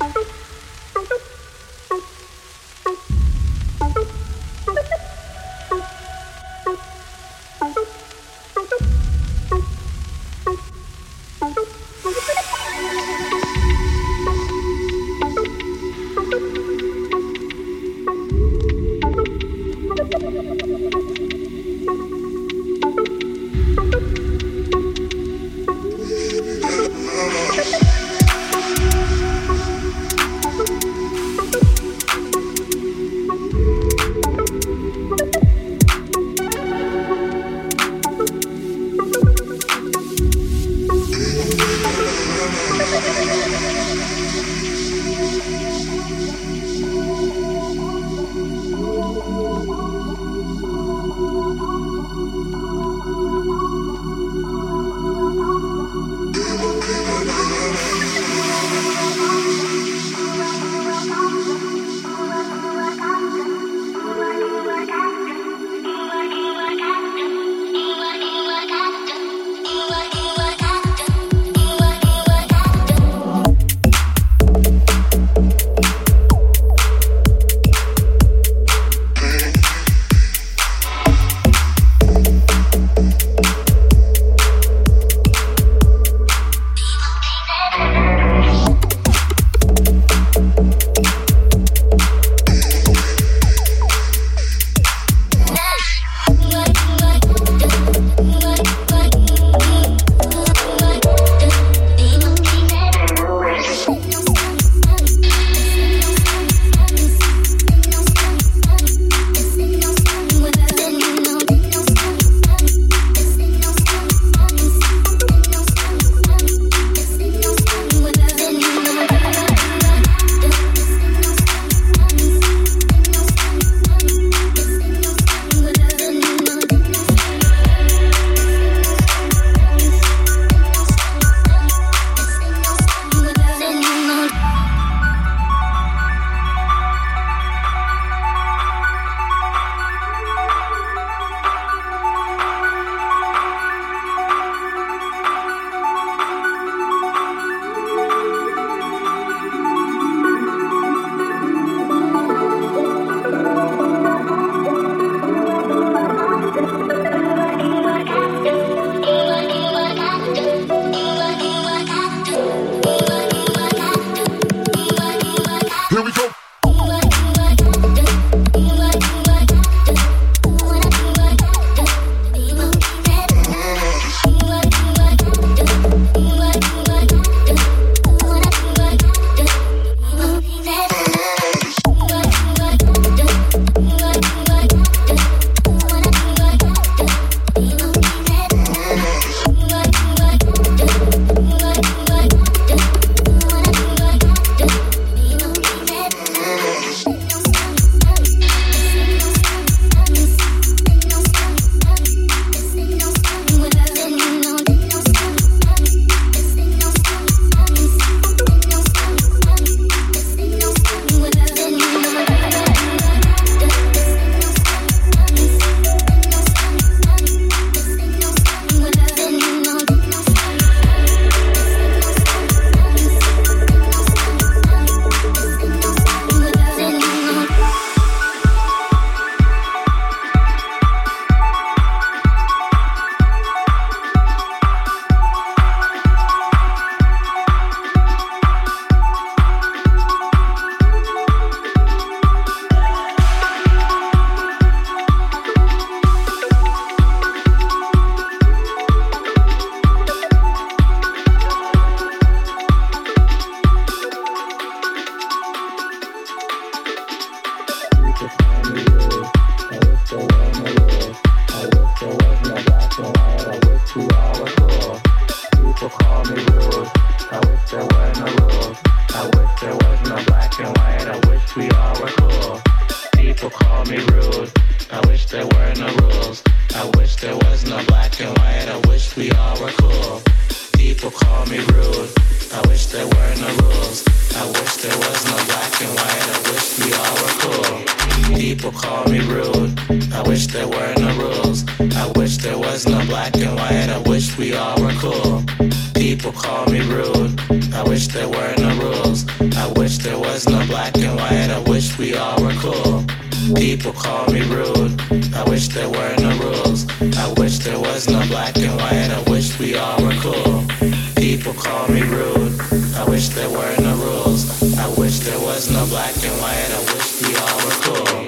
Thank you. black and white. I wish we all were cool. People call me rude. I wish there were no rules. I wish there was no black and white. I wish we all were cool. People call me rude. I wish there were no rules. I wish there was no black and white. I wish we all were cool. People call me rude. I wish there were no rules. I wish there was no black and white. I wish we all were cool.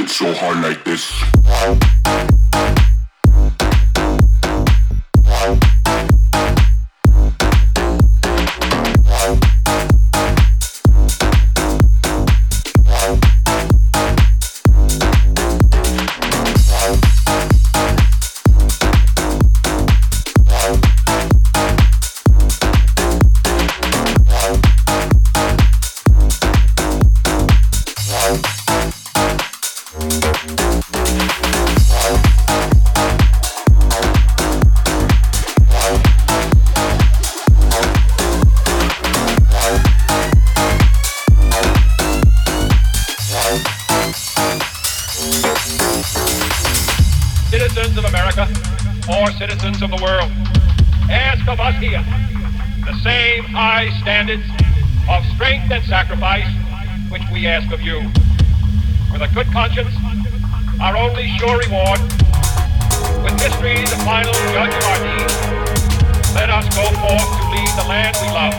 shit so hard like this. And sacrifice which we ask of you. With a good conscience, our only sure reward, with history the final judge of our deeds, let us go forth to lead the land we love,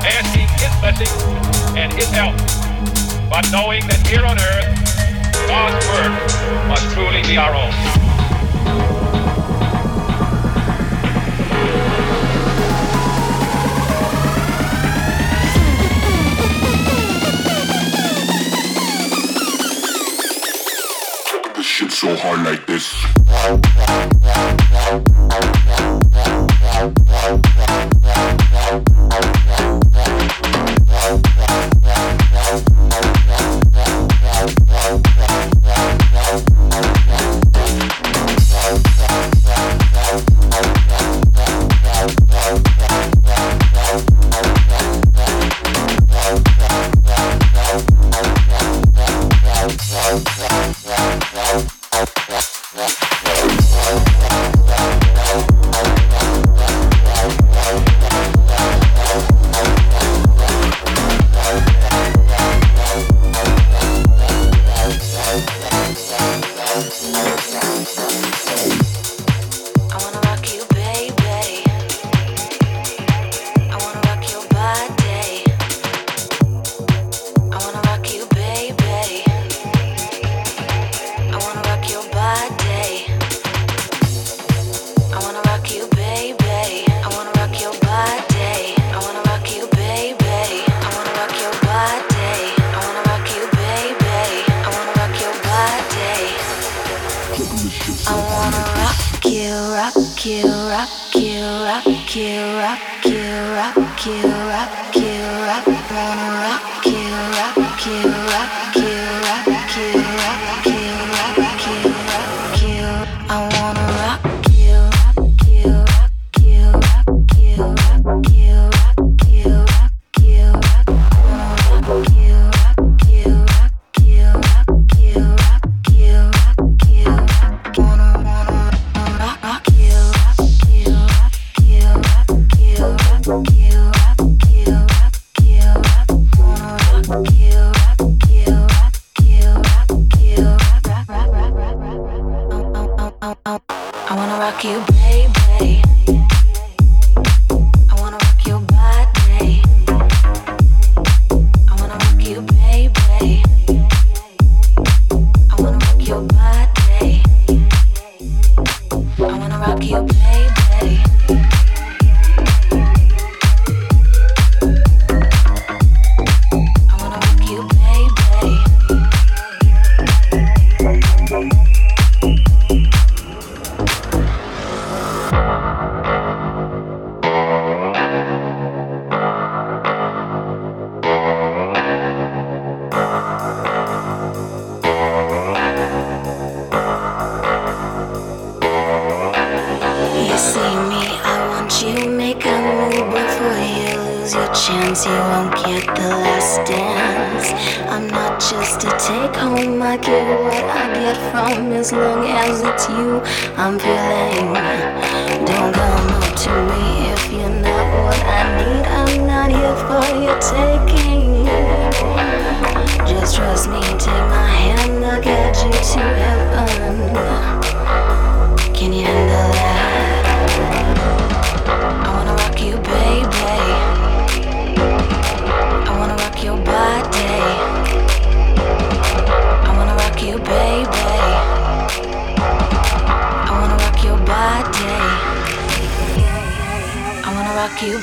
asking his blessing and his help, but knowing that here on earth, God's work must truly be our own. So hard like this.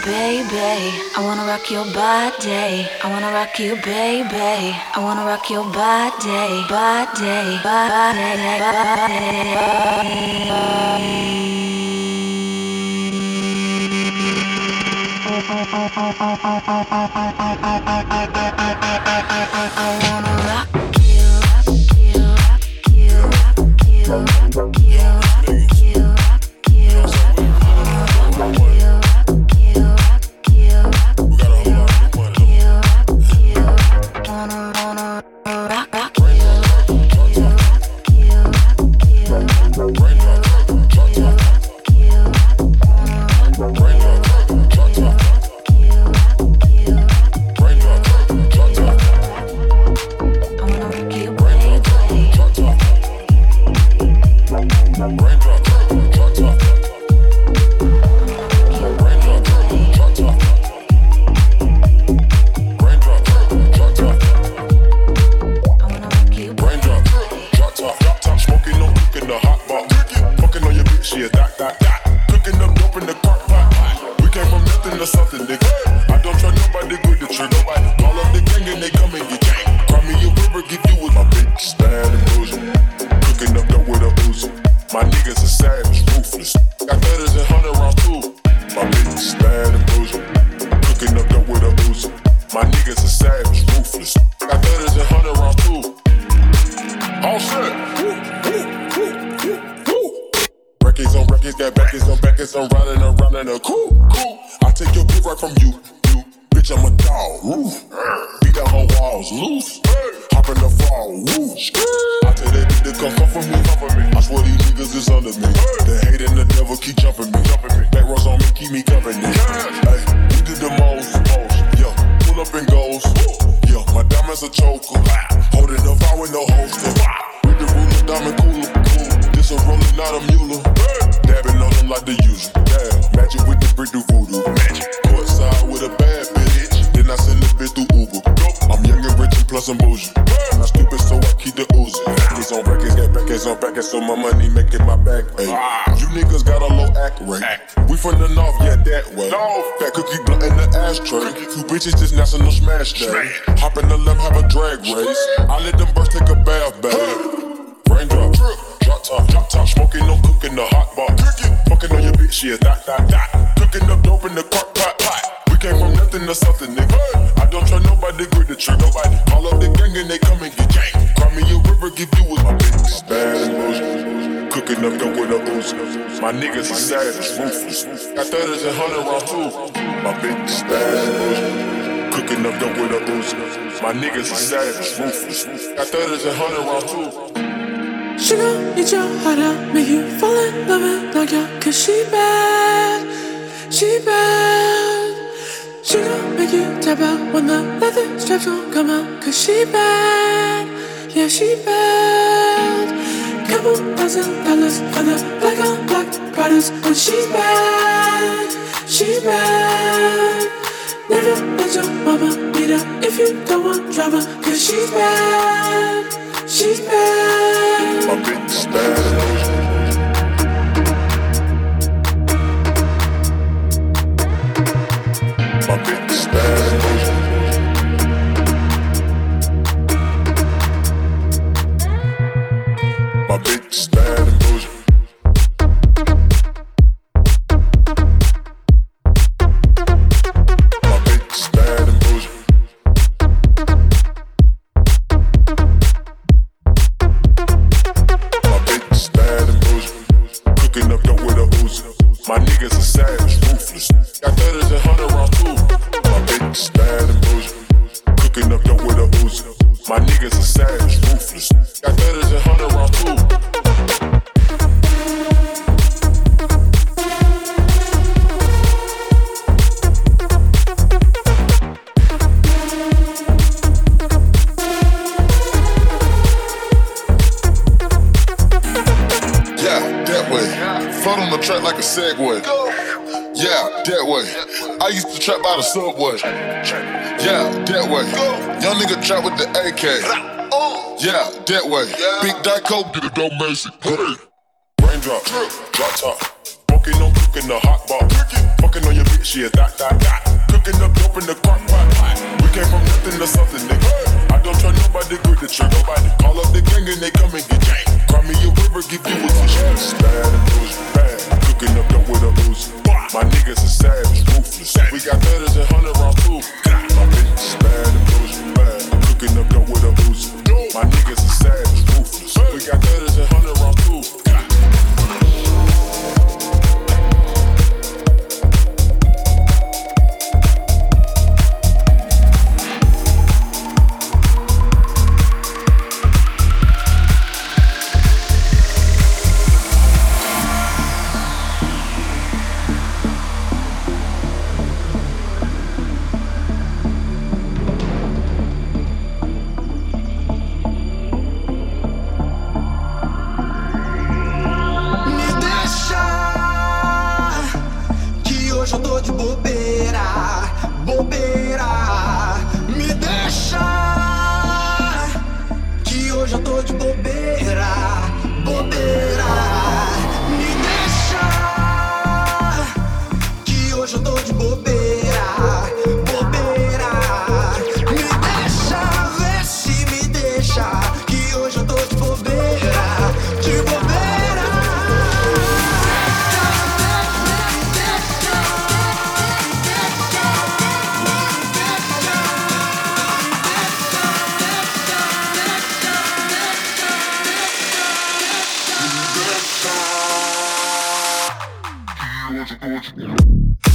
baby. I wanna rock your body. I wanna rock you, baby. I wanna rock your body, body, body, body. body. Right from you, you. Bitch, I'm a dog. Woo. Beat down her walls, loose. Hop in the fall, woo. Dot, dot. Cooking up dope in the crock pot, pot. We came from nothing to something, nigga. I don't trust nobody, grip the trigger. Nobody call up the gang and they come and get gang. Cry me a river, give you with my bitch. Bad and. Cooking up dope with a Uzi. My niggas are savage, ruthless. Got thudders and hundred round too. My bitch bad and. Cooking up dope with a Uzi. My niggas are savage, ruthless. Got thudders and hundred round too. Sugar, eat your heart out, make you fall in love and knock out. Cause she bad, she bad. Sugar, make you tap out when the leather straps don't come out. Cause she bad, yeah, she bad. Couple thousand dollars for the black on black products. When she's bad, she's bad. Never let your mama beat her if you don't want drama. Cause she's bad, she's bad. On track like a Segway. Yeah, that way. I used to trap by the subway. Yeah, that way. Young nigga trap with the AK. Yeah, that way. Big Dyco, get it don't mess it. Hey. Raindrop, drop top. Smoking on cooking the hot bar. Fucking on your bitch, yeah, dot, dot, dot. Cooking up dope in the crock pot. We came from nothing to something, nigga. I don't trust nobody, grip the trigger. Nobody call up the gang and they come and get gang. Cry me a river, give you a t-shirt. Bad and. Cooking up dope with a Uzi. My niggas are savage, ruthless. We got thudders and hundred rounds too. My bitch is bad and bougie, bad. Cooking up dope with a Uzi. My niggas are savage, ruthless. We got thudders and hundred rounds music, music.